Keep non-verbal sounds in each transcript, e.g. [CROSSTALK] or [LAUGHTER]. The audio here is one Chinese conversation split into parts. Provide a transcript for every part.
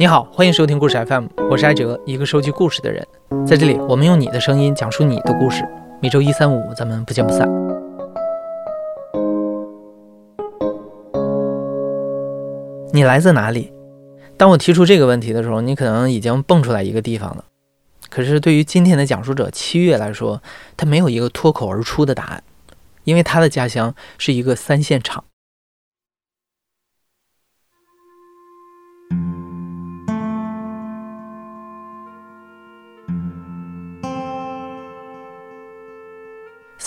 你好，欢迎收听故事 FM，我是艾哲，一个收集故事的人。在这里，我们用你的声音讲述你的故事。每周一、三、五，咱们不见不散。你来自哪里？当我提出这个问题的时候，你可能已经蹦出来一个地方了。可是对于今天的讲述者七月来说，他没有一个脱口而出的答案，因为他的家乡是一个三线厂。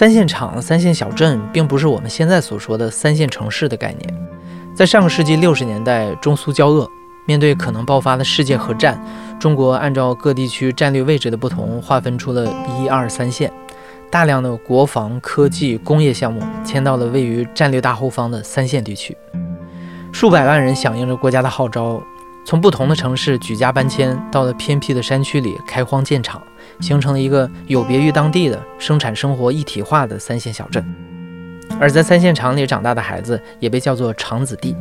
三线厂、三线小镇，并不是我们现在所说的三线城市的概念。在上个世纪六十年代，中苏交恶，面对可能爆发的世界核战，中国按照各地区战略位置的不同，划分出了一二三线，大量的国防、科技、工业项目迁到了位于战略大后方的三线地区，数百万人响应着国家的号召。从不同的城市举家搬迁，到了偏僻的山区里开荒建厂，形成了一个有别于当地的生产生活一体化的三线小镇。而在三线厂里长大的孩子，也被叫做厂子弟。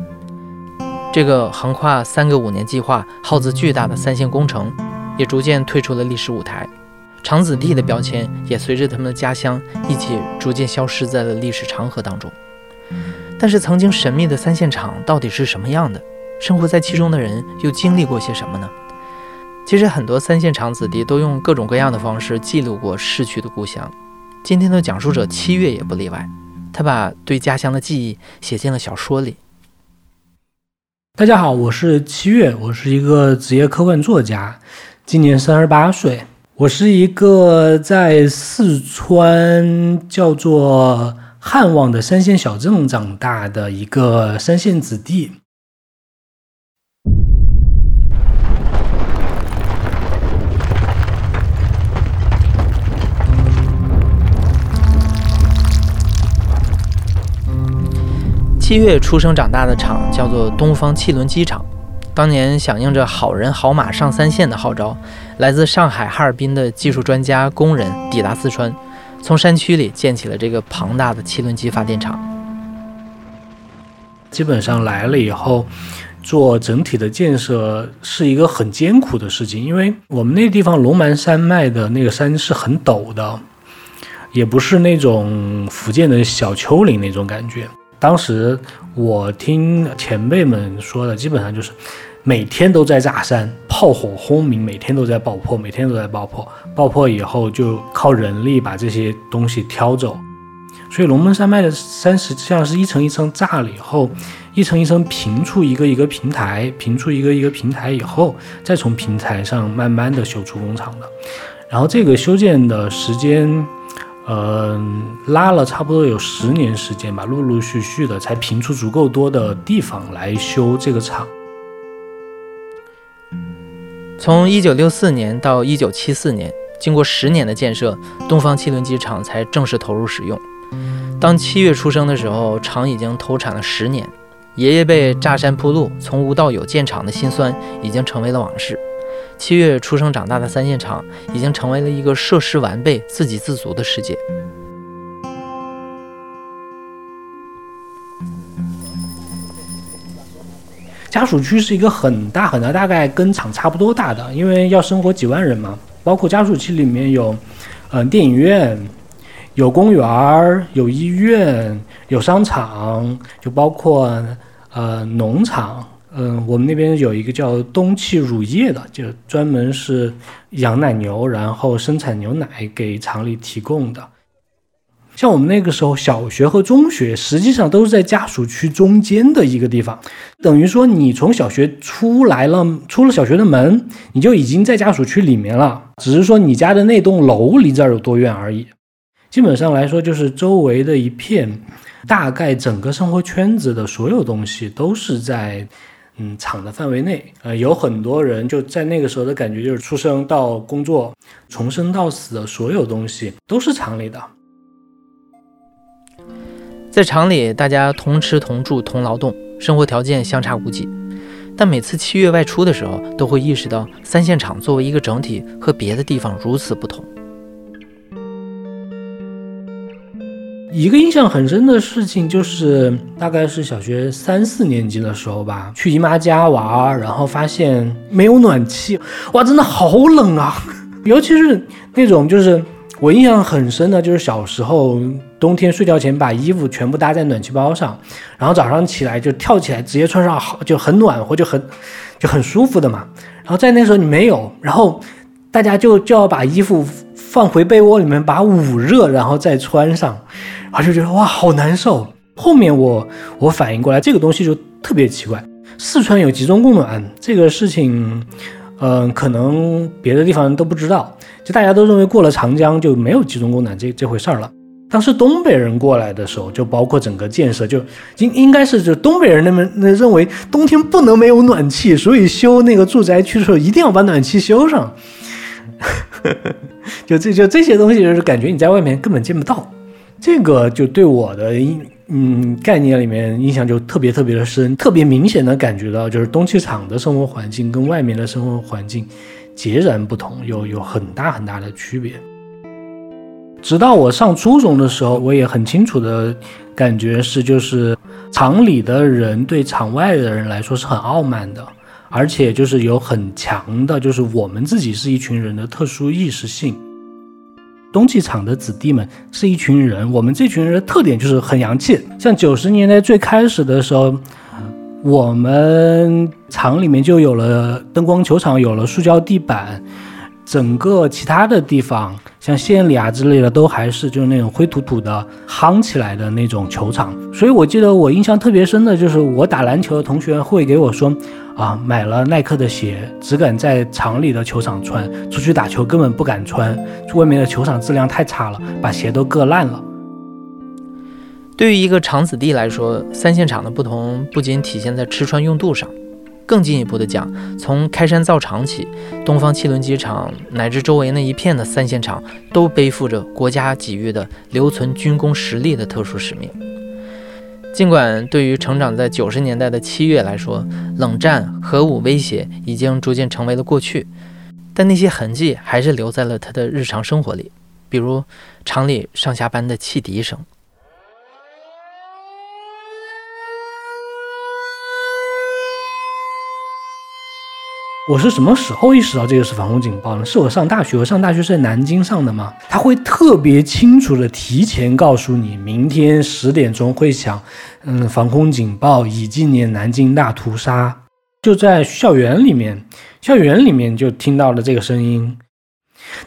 这个横跨三个五年计划、耗资巨大的三线工程，也逐渐退出了历史舞台。厂子弟的标签也随着他们的家乡一起逐渐消失在了历史长河当中。但是，曾经神秘的三线厂到底是什么样的？生活在其中的人又经历过些什么呢？其实很多三线厂子弟都用各种各样的方式记录过逝去的故乡。今天的讲述者七月也不例外，他把对家乡的记忆写进了小说里。大家好，我是七月，我是一个职业科幻作家，今年三十八岁。我是一个在四川叫做汉望的三线小镇长大的一个三线子弟。七月出生长大的厂叫做东方汽轮机厂，当年响应着“好人好马上三线”的号召，来自上海、哈尔滨的技术专家、工人抵达四川，从山区里建起了这个庞大的汽轮机发电厂。基本上来了以后，做整体的建设是一个很艰苦的事情，因为我们那地方龙门山脉的那个山是很陡的，也不是那种福建的小丘陵那种感觉。当时我听前辈们说的，基本上就是每天都在炸山，炮火轰鸣，每天都在爆破，每天都在爆破。爆破以后就靠人力把这些东西挑走。所以龙门山脉的山实际上是一层一层炸了以后，一层一层平出一个一个平台，平出一个一个平台以后，再从平台上慢慢的修出工厂的。然后这个修建的时间。嗯，拉了差不多有十年时间吧，陆陆续续的才评出足够多的地方来修这个厂。从一九六四年到一九七四年，经过十年的建设，东方汽轮机厂才正式投入使用。当七月出生的时候，厂已经投产了十年，爷爷被炸山铺路，从无到有建厂的辛酸，已经成为了往事。七月出生长大的三线厂，已经成为了一个设施完备、自给自足的世界。家属区是一个很大很大，大概跟厂差不多大的，因为要生活几万人嘛。包括家属区里面有，嗯，电影院，有公园儿，有医院，有商场，就包括呃农场。嗯，我们那边有一个叫东汽乳业的，就专门是养奶牛，然后生产牛奶给厂里提供的。像我们那个时候，小学和中学实际上都是在家属区中间的一个地方，等于说你从小学出来了，出了小学的门，你就已经在家属区里面了，只是说你家的那栋楼离这儿有多远而已。基本上来说，就是周围的一片，大概整个生活圈子的所有东西都是在。嗯，厂的范围内，呃，有很多人就在那个时候的感觉，就是出生到工作，从生到死的所有东西都是厂里的。在厂里，大家同吃同住同劳动，生活条件相差无几。但每次七月外出的时候，都会意识到三线厂作为一个整体和别的地方如此不同。一个印象很深的事情就是，大概是小学三四年级的时候吧，去姨妈家玩，然后发现没有暖气，哇，真的好冷啊！[LAUGHS] 尤其是那种，就是我印象很深的，就是小时候冬天睡觉前把衣服全部搭在暖气包上，然后早上起来就跳起来直接穿上，好就很暖和，就很就很舒服的嘛。然后在那时候你没有，然后大家就就要把衣服放回被窝里面，把捂热，然后再穿上，然后就觉得哇好难受。后面我我反应过来，这个东西就特别奇怪，四川有集中供暖这个事情。嗯，可能别的地方都不知道，就大家都认为过了长江就没有集中供暖这这回事儿了。当时东北人过来的时候，就包括整个建设，就应应该是就东北人那么那认为冬天不能没有暖气，所以修那个住宅区的时候一定要把暖气修上。[LAUGHS] 就这就这些东西，就是感觉你在外面根本见不到。这个就对我的嗯概念里面印象就特别特别的深，特别明显的感觉到就是东气厂的生活环境跟外面的生活环境截然不同，有有很大很大的区别。直到我上初中的时候，我也很清楚的感觉是，就是厂里的人对厂外的人来说是很傲慢的，而且就是有很强的，就是我们自己是一群人的特殊意识性。冬季厂的子弟们是一群人，我们这群人的特点就是很洋气。像九十年代最开始的时候，我们厂里面就有了灯光球场，有了塑胶地板，整个其他的地方，像县里啊之类的，都还是就是那种灰土土的夯起来的那种球场。所以我记得我印象特别深的就是，我打篮球的同学会给我说。啊，买了耐克的鞋，只敢在厂里的球场穿，出去打球根本不敢穿，外面的球场质量太差了，把鞋都硌烂了。对于一个厂子弟来说，三线厂的不同不仅体现在吃穿用度上，更进一步的讲，从开山造厂起，东方汽轮机厂乃至周围那一片的三线厂，都背负着国家给予的留存军工实力的特殊使命。尽管对于成长在九十年代的七月来说，冷战、核武威胁已经逐渐成为了过去，但那些痕迹还是留在了他的日常生活里，比如厂里上下班的汽笛声。我是什么时候意识到这个是防空警报呢？是我上大学，我上大学是在南京上的嘛？他会特别清楚的提前告诉你，明天十点钟会响，嗯，防空警报，以纪念南京大屠杀。就在校园里面，校园里面就听到了这个声音。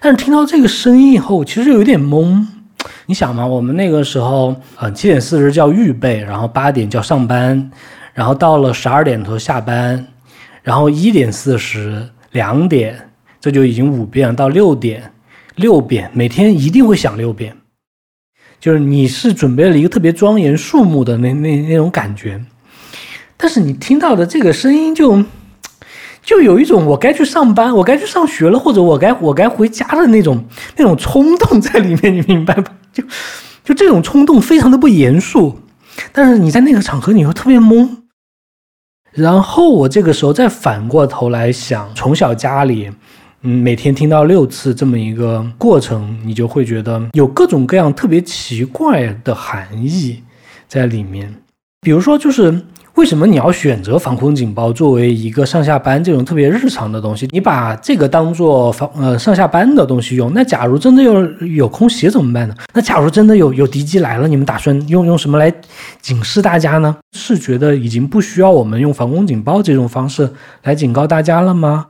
但是听到这个声音以后，其实有点懵。你想嘛，我们那个时候，呃，七点四十叫预备，然后八点叫上班，然后到了十二点头下班。然后一点四十，两点，这就已经五遍到六点，六遍，每天一定会响六遍，就是你是准备了一个特别庄严肃穆的那那那种感觉，但是你听到的这个声音就，就有一种我该去上班，我该去上学了，或者我该我该回家的那种那种冲动在里面，你明白吧？就就这种冲动非常的不严肃，但是你在那个场合你会特别懵。然后我这个时候再反过头来想，从小家里，嗯，每天听到六次这么一个过程，你就会觉得有各种各样特别奇怪的含义在里面，比如说就是。为什么你要选择防空警报作为一个上下班这种特别日常的东西？你把这个当做防呃上下班的东西用，那假如真的有有空袭怎么办呢？那假如真的有有敌机来了，你们打算用用什么来警示大家呢？是觉得已经不需要我们用防空警报这种方式来警告大家了吗？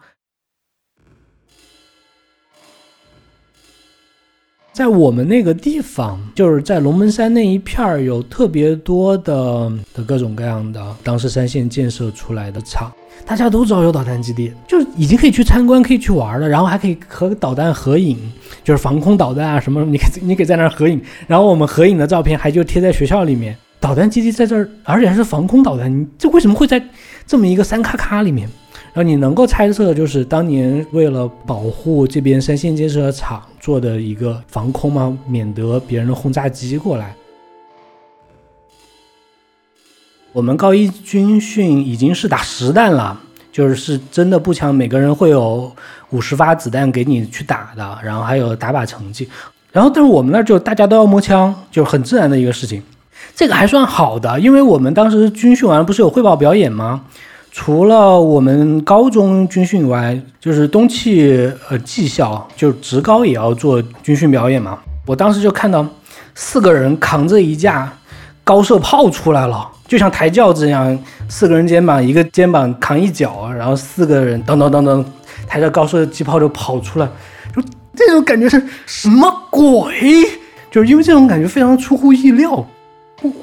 在我们那个地方，就是在龙门山那一片儿，有特别多的的各种各样的当时三线建设出来的厂，大家都知道有导弹基地，就已经可以去参观、可以去玩了，然后还可以和导弹合影，就是防空导弹啊什么，[LAUGHS] 你可以你可以在那儿合影，然后我们合影的照片还就贴在学校里面。导弹基地在这儿，而且还是防空导弹，你这为什么会在这么一个山卡卡里面？然后你能够猜测，就是当年为了保护这边三线建设厂做的一个防空吗？免得别人的轰炸机过来。我们高一军训已经是打实弹了，就是是真的步枪，每个人会有五十发子弹给你去打的，然后还有打靶成绩。然后但是我们那就大家都要摸枪，就是很自然的一个事情。这个还算好的，因为我们当时军训完不是有汇报表演吗？除了我们高中军训以外，就是东汽呃技校，就职高也要做军训表演嘛。我当时就看到四个人扛着一架高射炮出来了，就像抬轿子一样，四个人肩膀一个肩膀扛一脚，然后四个人噔噔噔噔抬着高射机炮就跑出来，就这种感觉是什么鬼？就是因为这种感觉非常出乎意料。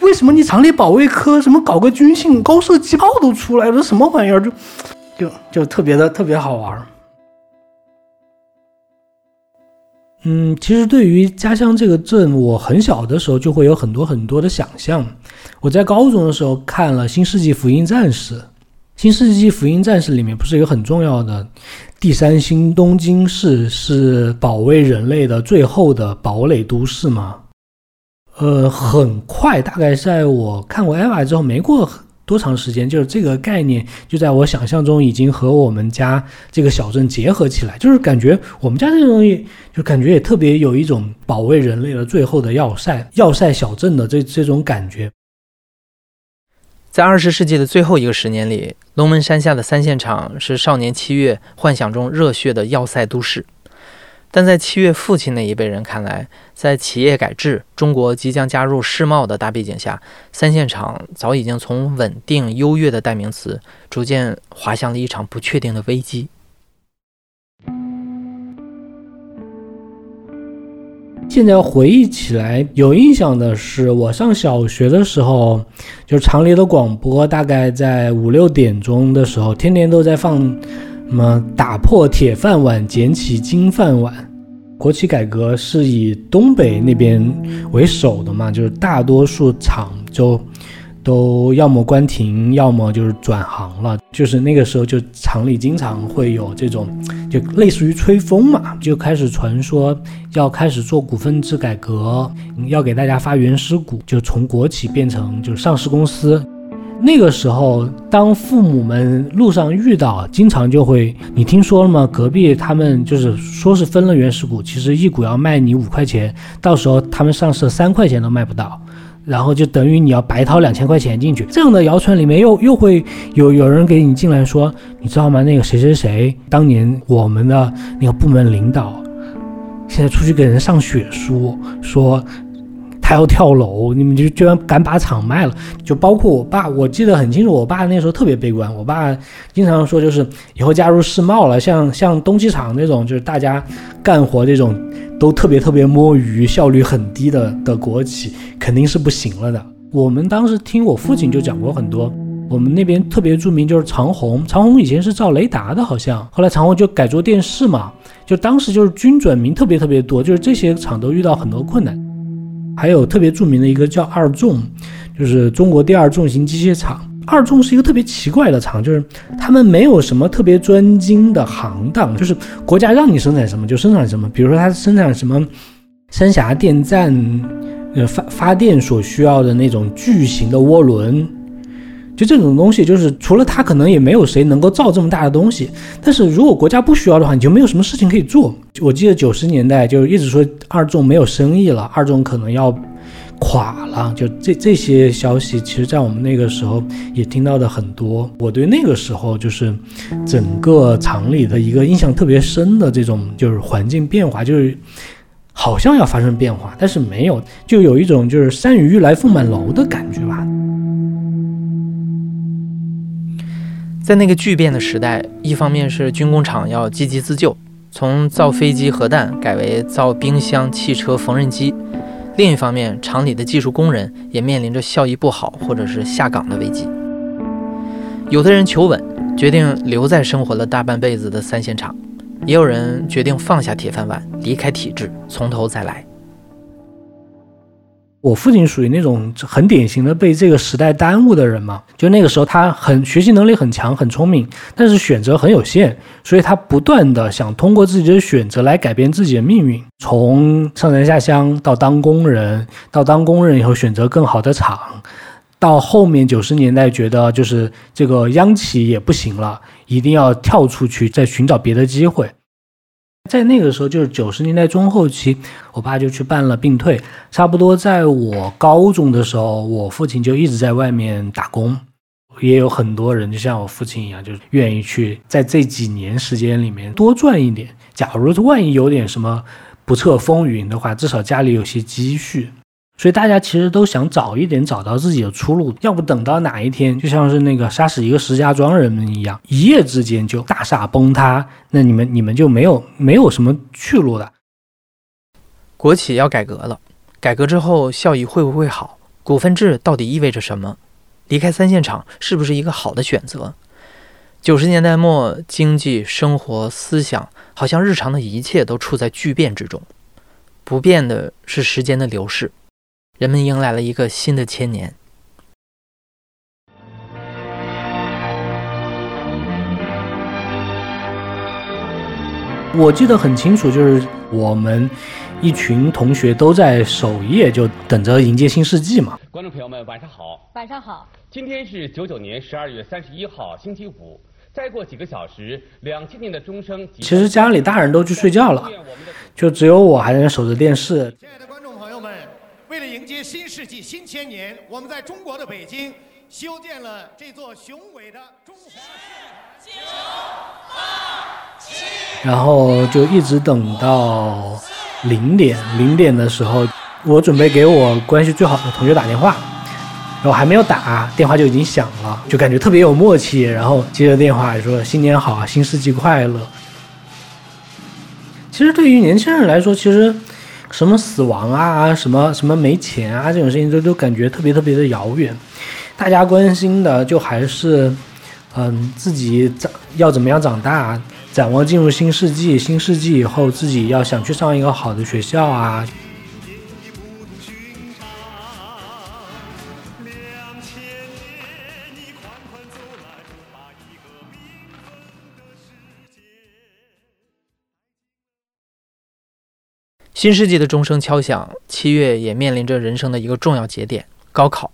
为什么你厂里保卫科什么搞个军训，高射机炮都出来了，什么玩意儿？就就就特别的特别好玩。嗯，其实对于家乡这个镇，我很小的时候就会有很多很多的想象。我在高中的时候看了《新世纪福音战士》，《新世纪福音战士》里面不是有很重要的第三星东京市是保卫人类的最后的堡垒都市吗？呃，很快，大概在我看过《Eva》之后，没过多长时间，就是这个概念就在我想象中已经和我们家这个小镇结合起来，就是感觉我们家这个东西，就感觉也特别有一种保卫人类的最后的要塞，要塞小镇的这这种感觉。在二十世纪的最后一个十年里，龙门山下的三线厂是少年七月幻想中热血的要塞都市。但在七月父亲那一辈人看来，在企业改制、中国即将加入世贸的大背景下，三线厂早已经从稳定优越的代名词，逐渐滑向了一场不确定的危机。现在回忆起来，有印象的是，我上小学的时候，就厂里的广播，大概在五六点钟的时候，天天都在放。什么打破铁饭碗，捡起金饭碗？国企改革是以东北那边为首的嘛，就是大多数厂就都要么关停，要么就是转行了。就是那个时候，就厂里经常会有这种，就类似于吹风嘛，就开始传说要开始做股份制改革，要给大家发原始股，就从国企变成就是上市公司。那个时候，当父母们路上遇到，经常就会，你听说了吗？隔壁他们就是说是分了原始股，其实一股要卖你五块钱，到时候他们上市三块钱都卖不到，然后就等于你要白掏两千块钱进去。这样的谣传里面又又会有有人给你进来说，你知道吗？那个谁谁谁，当年我们的那个部门领导，现在出去给人上血书，说。他要跳楼，你们就居然敢把厂卖了？就包括我爸，我记得很清楚，我爸那时候特别悲观。我爸经常说，就是以后加入世贸了，像 [LAUGHS] 像东机厂那种，就是大家干活这种都特别特别摸鱼、效率很低的的国企，肯定是不行了的。我们当时听我父亲就讲过很多，我们那边特别著名就是长虹，长虹以前是造雷达的，好像后来长虹就改做电视嘛，就当时就是军转民特别特别多，就是这些厂都遇到很多困难。还有特别著名的一个叫二重，就是中国第二重型机械厂。二重是一个特别奇怪的厂，就是他们没有什么特别专精的行当，就是国家让你生产什么就生产什么。比如说，它生产什么三峡电站，呃发发电所需要的那种巨型的涡轮。就这种东西，就是除了他，可能也没有谁能够造这么大的东西。但是如果国家不需要的话，你就没有什么事情可以做。我记得九十年代就一直说二重没有生意了，二重可能要垮了。就这这些消息，其实在我们那个时候也听到的很多。我对那个时候就是整个厂里的一个印象特别深的这种就是环境变化，就是好像要发生变化，但是没有，就有一种就是山雨欲来风满楼的感觉吧。在那个巨变的时代，一方面是军工厂要积极自救，从造飞机、核弹改为造冰箱、汽车、缝纫机；另一方面，厂里的技术工人也面临着效益不好或者是下岗的危机。有的人求稳，决定留在生活了大半辈子的三线厂；也有人决定放下铁饭碗，离开体制，从头再来。我父亲属于那种很典型的被这个时代耽误的人嘛，就那个时候他很学习能力很强，很聪明，但是选择很有限，所以他不断的想通过自己的选择来改变自己的命运，从上山下乡到当工人，到当工人以后选择更好的厂，到后面九十年代觉得就是这个央企也不行了，一定要跳出去再寻找别的机会。在那个时候，就是九十年代中后期，我爸就去办了病退。差不多在我高中的时候，我父亲就一直在外面打工。也有很多人就像我父亲一样，就是愿意去在这几年时间里面多赚一点。假如万一有点什么不测风云的话，至少家里有些积蓄。所以大家其实都想早一点找到自己的出路，要不等到哪一天，就像是那个杀死一个石家庄人们一样，一夜之间就大厦崩塌，那你们你们就没有没有什么去路了。国企要改革了，改革之后效益会不会好？股份制到底意味着什么？离开三线厂是不是一个好的选择？九十年代末，经济、生活、思想，好像日常的一切都处在巨变之中，不变的是时间的流逝。人们迎来了一个新的千年。我记得很清楚，就是我们一群同学都在守夜就等着迎接新世纪嘛。观众朋友们，晚上好！晚上好！今天是九九年十二月三十一号，星期五。再过几个小时，两千年的钟声。其实家里大人都去睡觉了，就只有我还在守着电视。迎接新世纪新千年，我们在中国的北京修建了这座雄伟的中华，然后就一直等到零点，零点的时候，我准备给我关系最好的同学打电话，然后还没有打，电话就已经响了，就感觉特别有默契。然后接着电话说：“新年好，新世纪快乐。”其实对于年轻人来说，其实。什么死亡啊，什么什么没钱啊，这种事情都都感觉特别特别的遥远。大家关心的就还是，嗯，自己长要怎么样长大，展望进入新世纪，新世纪以后自己要想去上一个好的学校啊。新世纪的钟声敲响，七月也面临着人生的一个重要节点——高考。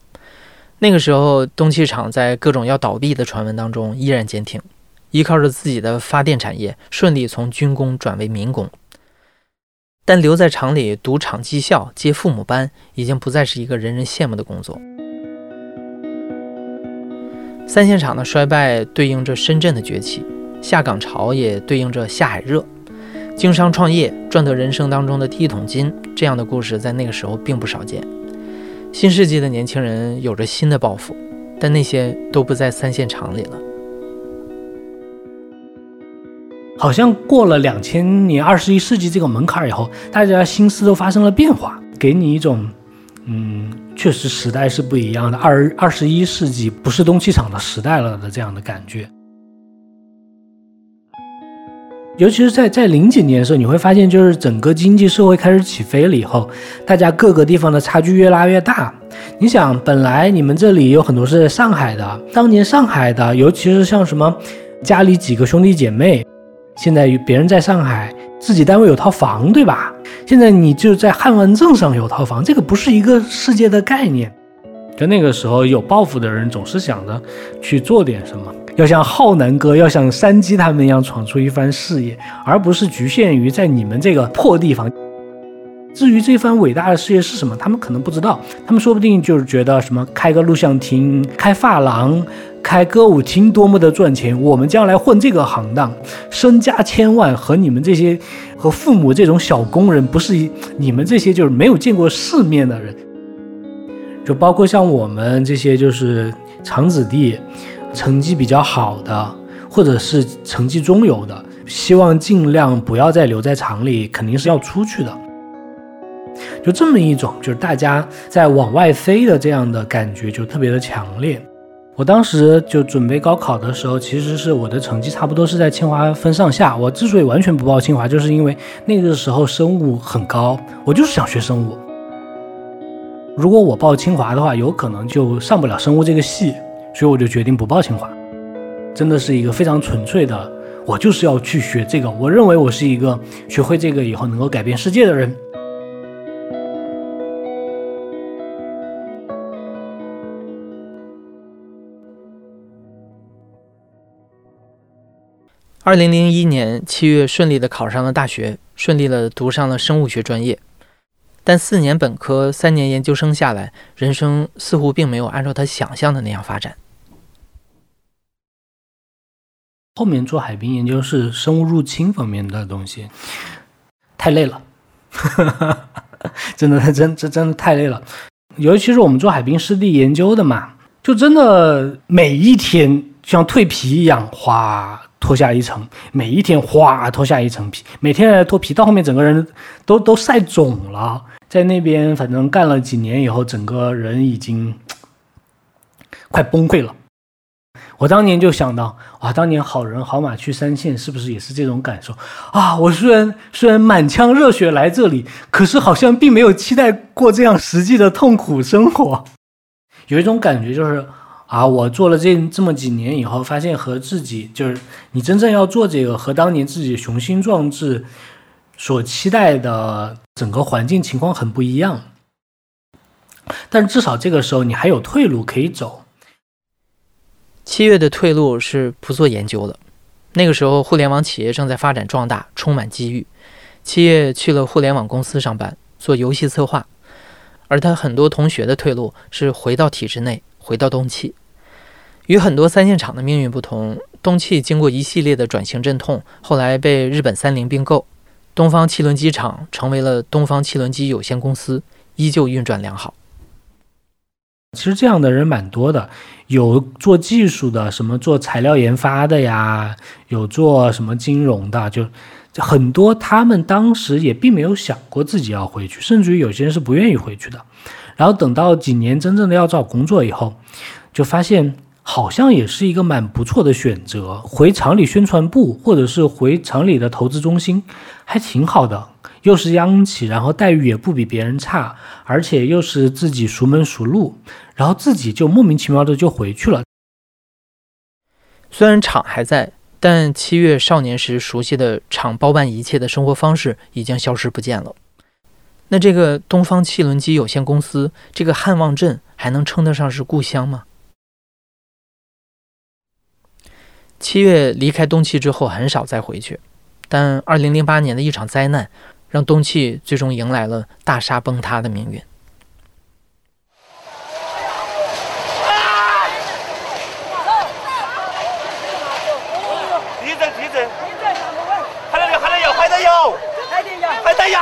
那个时候，东汽厂在各种要倒闭的传闻当中依然坚挺，依靠着自己的发电产业，顺利从军工转为民工。但留在厂里读厂技校、接父母班，已经不再是一个人人羡慕的工作。三线厂的衰败对应着深圳的崛起，下岗潮也对应着下海热。经商创业赚得人生当中的第一桶金，这样的故事在那个时候并不少见。新世纪的年轻人有着新的抱负，但那些都不在三线厂里了。好像过了两千年、二十一世纪这个门槛以后，大家心思都发生了变化，给你一种，嗯，确实时代是不一样的。二二十一世纪不是东西厂的时代了的这样的感觉。尤其是在在零几年的时候，你会发现，就是整个经济社会开始起飞了以后，大家各个地方的差距越拉越大。你想，本来你们这里有很多是在上海的，当年上海的，尤其是像什么家里几个兄弟姐妹，现在别人在上海自己单位有套房，对吧？现在你就在汉文镇上有套房，这个不是一个世界的概念。就那个时候，有抱负的人总是想着去做点什么。要像浩南哥，要像山鸡他们一样闯出一番事业，而不是局限于在你们这个破地方。至于这番伟大的事业是什么，他们可能不知道。他们说不定就是觉得什么开个录像厅、开发廊、开歌舞厅多么的赚钱。我们将来混这个行当，身家千万，和你们这些和父母这种小工人不是你们这些就是没有见过世面的人。就包括像我们这些就是厂子弟。成绩比较好的，或者是成绩中游的，希望尽量不要再留在厂里，肯定是要出去的。就这么一种，就是大家在往外飞的这样的感觉，就特别的强烈。我当时就准备高考的时候，其实是我的成绩差不多是在清华分上下。我之所以完全不报清华，就是因为那个时候生物很高，我就是想学生物。如果我报清华的话，有可能就上不了生物这个系。所以我就决定不报清华，真的是一个非常纯粹的，我就是要去学这个。我认为我是一个学会这个以后能够改变世界的人。二零零一年七月，顺利的考上了大学，顺利的读上了生物学专业。但四年本科、三年研究生下来，人生似乎并没有按照他想象的那样发展。后面做海滨研究是生物入侵方面的东西，太累了，[LAUGHS] 真的，真这真的太累了。尤其是我们做海滨湿地研究的嘛，就真的每一天像蜕皮一样，哗脱下一层，每一天哗脱下一层皮，每天脱皮，到后面整个人都都晒肿了。在那边，反正干了几年以后，整个人已经 [TSK] 快崩溃了。我当年就想到，哇，当年好人好马去三线，是不是也是这种感受啊？我虽然虽然满腔热血来这里，可是好像并没有期待过这样实际的痛苦生活。有一种感觉就是，啊，我做了这这么几年以后，发现和自己就是你真正要做这个，和当年自己雄心壮志所期待的。整个环境情况很不一样，但至少这个时候你还有退路可以走。七月的退路是不做研究了。那个时候，互联网企业正在发展壮大，充满机遇。七月去了互联网公司上班，做游戏策划。而他很多同学的退路是回到体制内，回到东汽。与很多三线厂的命运不同，东汽经过一系列的转型阵痛，后来被日本三菱并购。东方汽轮机厂成为了东方汽轮机有限公司，依旧运转良好。其实这样的人蛮多的，有做技术的，什么做材料研发的呀，有做什么金融的，就很多。他们当时也并没有想过自己要回去，甚至于有些人是不愿意回去的。然后等到几年真正的要找工作以后，就发现。好像也是一个蛮不错的选择，回厂里宣传部，或者是回厂里的投资中心，还挺好的。又是央企，然后待遇也不比别人差，而且又是自己熟门熟路，然后自己就莫名其妙的就回去了。虽然厂还在，但七月少年时熟悉的厂包办一切的生活方式已经消失不见了。那这个东方汽轮机有限公司，这个汉望镇还能称得上是故乡吗？七月离开东契之后，很少再回去。但2008年的一场灾难，让东契最终迎来了大厦崩塌的命运。地震！地震！还还得有，还得有，还得有，还得有。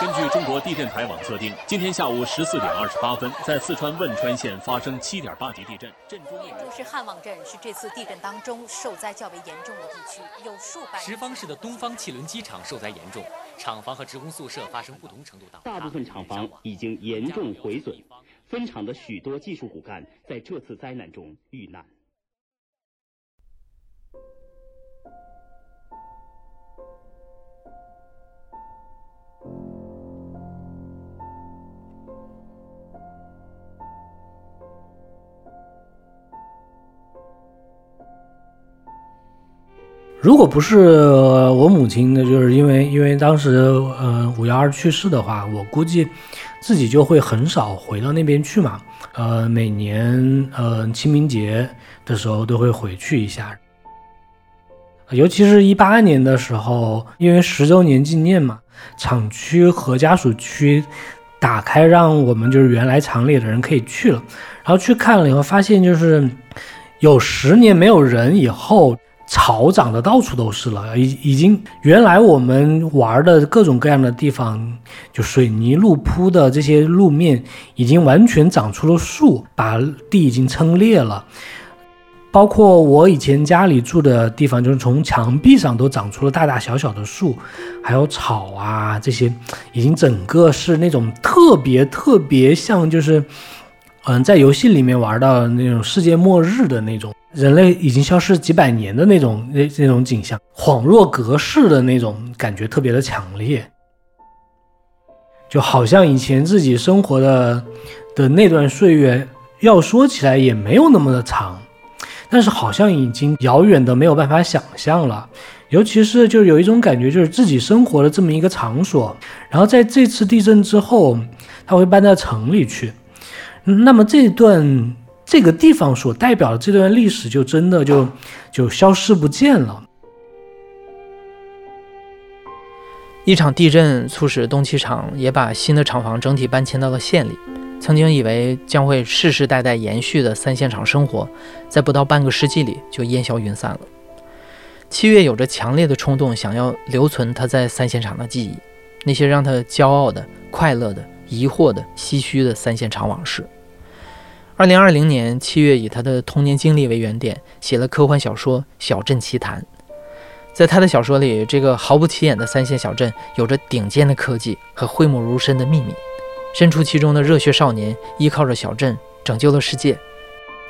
根据中国地震台网测定，今天下午十四点二十八分，在四川汶川县发生七点八级地震。震中也就是汉旺镇，是这次地震当中受灾较为严重的地区，有数百。什邡市的东方汽轮机厂受灾严重，厂房和职工宿舍发生不同程度倒塌大部分厂房已经严重毁损，分厂的许多技术骨干在这次灾难中遇难。如果不是我母亲的，就是因为因为当时呃五幺二去世的话，我估计自己就会很少回到那边去嘛。呃，每年呃清明节的时候都会回去一下，尤其是一八年的时候，因为十周年纪念嘛，厂区和家属区打开，让我们就是原来厂里的人可以去了，然后去看了以后，发现就是有十年没有人以后。草长得到处都是了，已已经原来我们玩的各种各样的地方，就水泥路铺的这些路面，已经完全长出了树，把地已经撑裂了。包括我以前家里住的地方，就是从墙壁上都长出了大大小小的树，还有草啊这些，已经整个是那种特别特别像，就是嗯，在游戏里面玩到那种世界末日的那种。人类已经消失几百年的那种那那种景象，恍若隔世的那种感觉特别的强烈，就好像以前自己生活的的那段岁月，要说起来也没有那么的长，但是好像已经遥远的没有办法想象了。尤其是就有一种感觉，就是自己生活的这么一个场所，然后在这次地震之后，他会搬到城里去，那么这段。这个地方所代表的这段历史就真的就就消失不见了。一场地震促使东汽厂也把新的厂房整体搬迁到了县里。曾经以为将会世世代代延续的三线厂生活，在不到半个世纪里就烟消云散了。七月有着强烈的冲动，想要留存他在三线厂的记忆，那些让他骄傲的、快乐的、疑惑的、唏嘘的三线厂往事。二零二零年七月，以他的童年经历为原点，写了科幻小说《小镇奇谈》。在他的小说里，这个毫不起眼的三线小镇有着顶尖的科技和讳莫如深的秘密。身处其中的热血少年，依靠着小镇拯救了世界，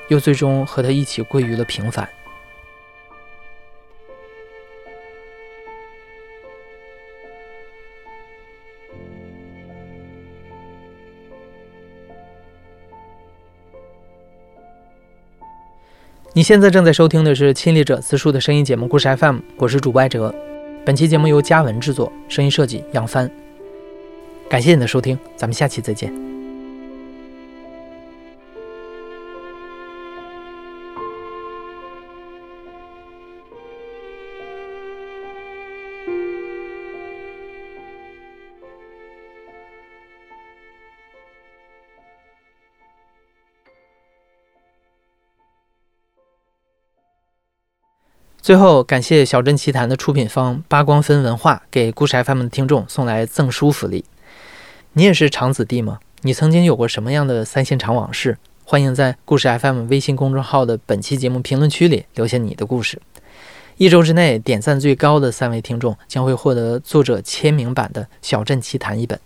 又最终和他一起归于了平凡。你现在正在收听的是亲历者自述的声音节目《故事 FM》，我是主播艾哲。本期节目由嘉文制作，声音设计杨帆。感谢你的收听，咱们下期再见。最后，感谢《小镇奇谈》的出品方八光分文化给故事 FM 的听众送来赠书福利。你也是厂子弟吗？你曾经有过什么样的三线厂往事？欢迎在故事 FM 微信公众号的本期节目评论区里留下你的故事。一周之内点赞最高的三位听众将会获得作者签名版的《小镇奇谈》一本。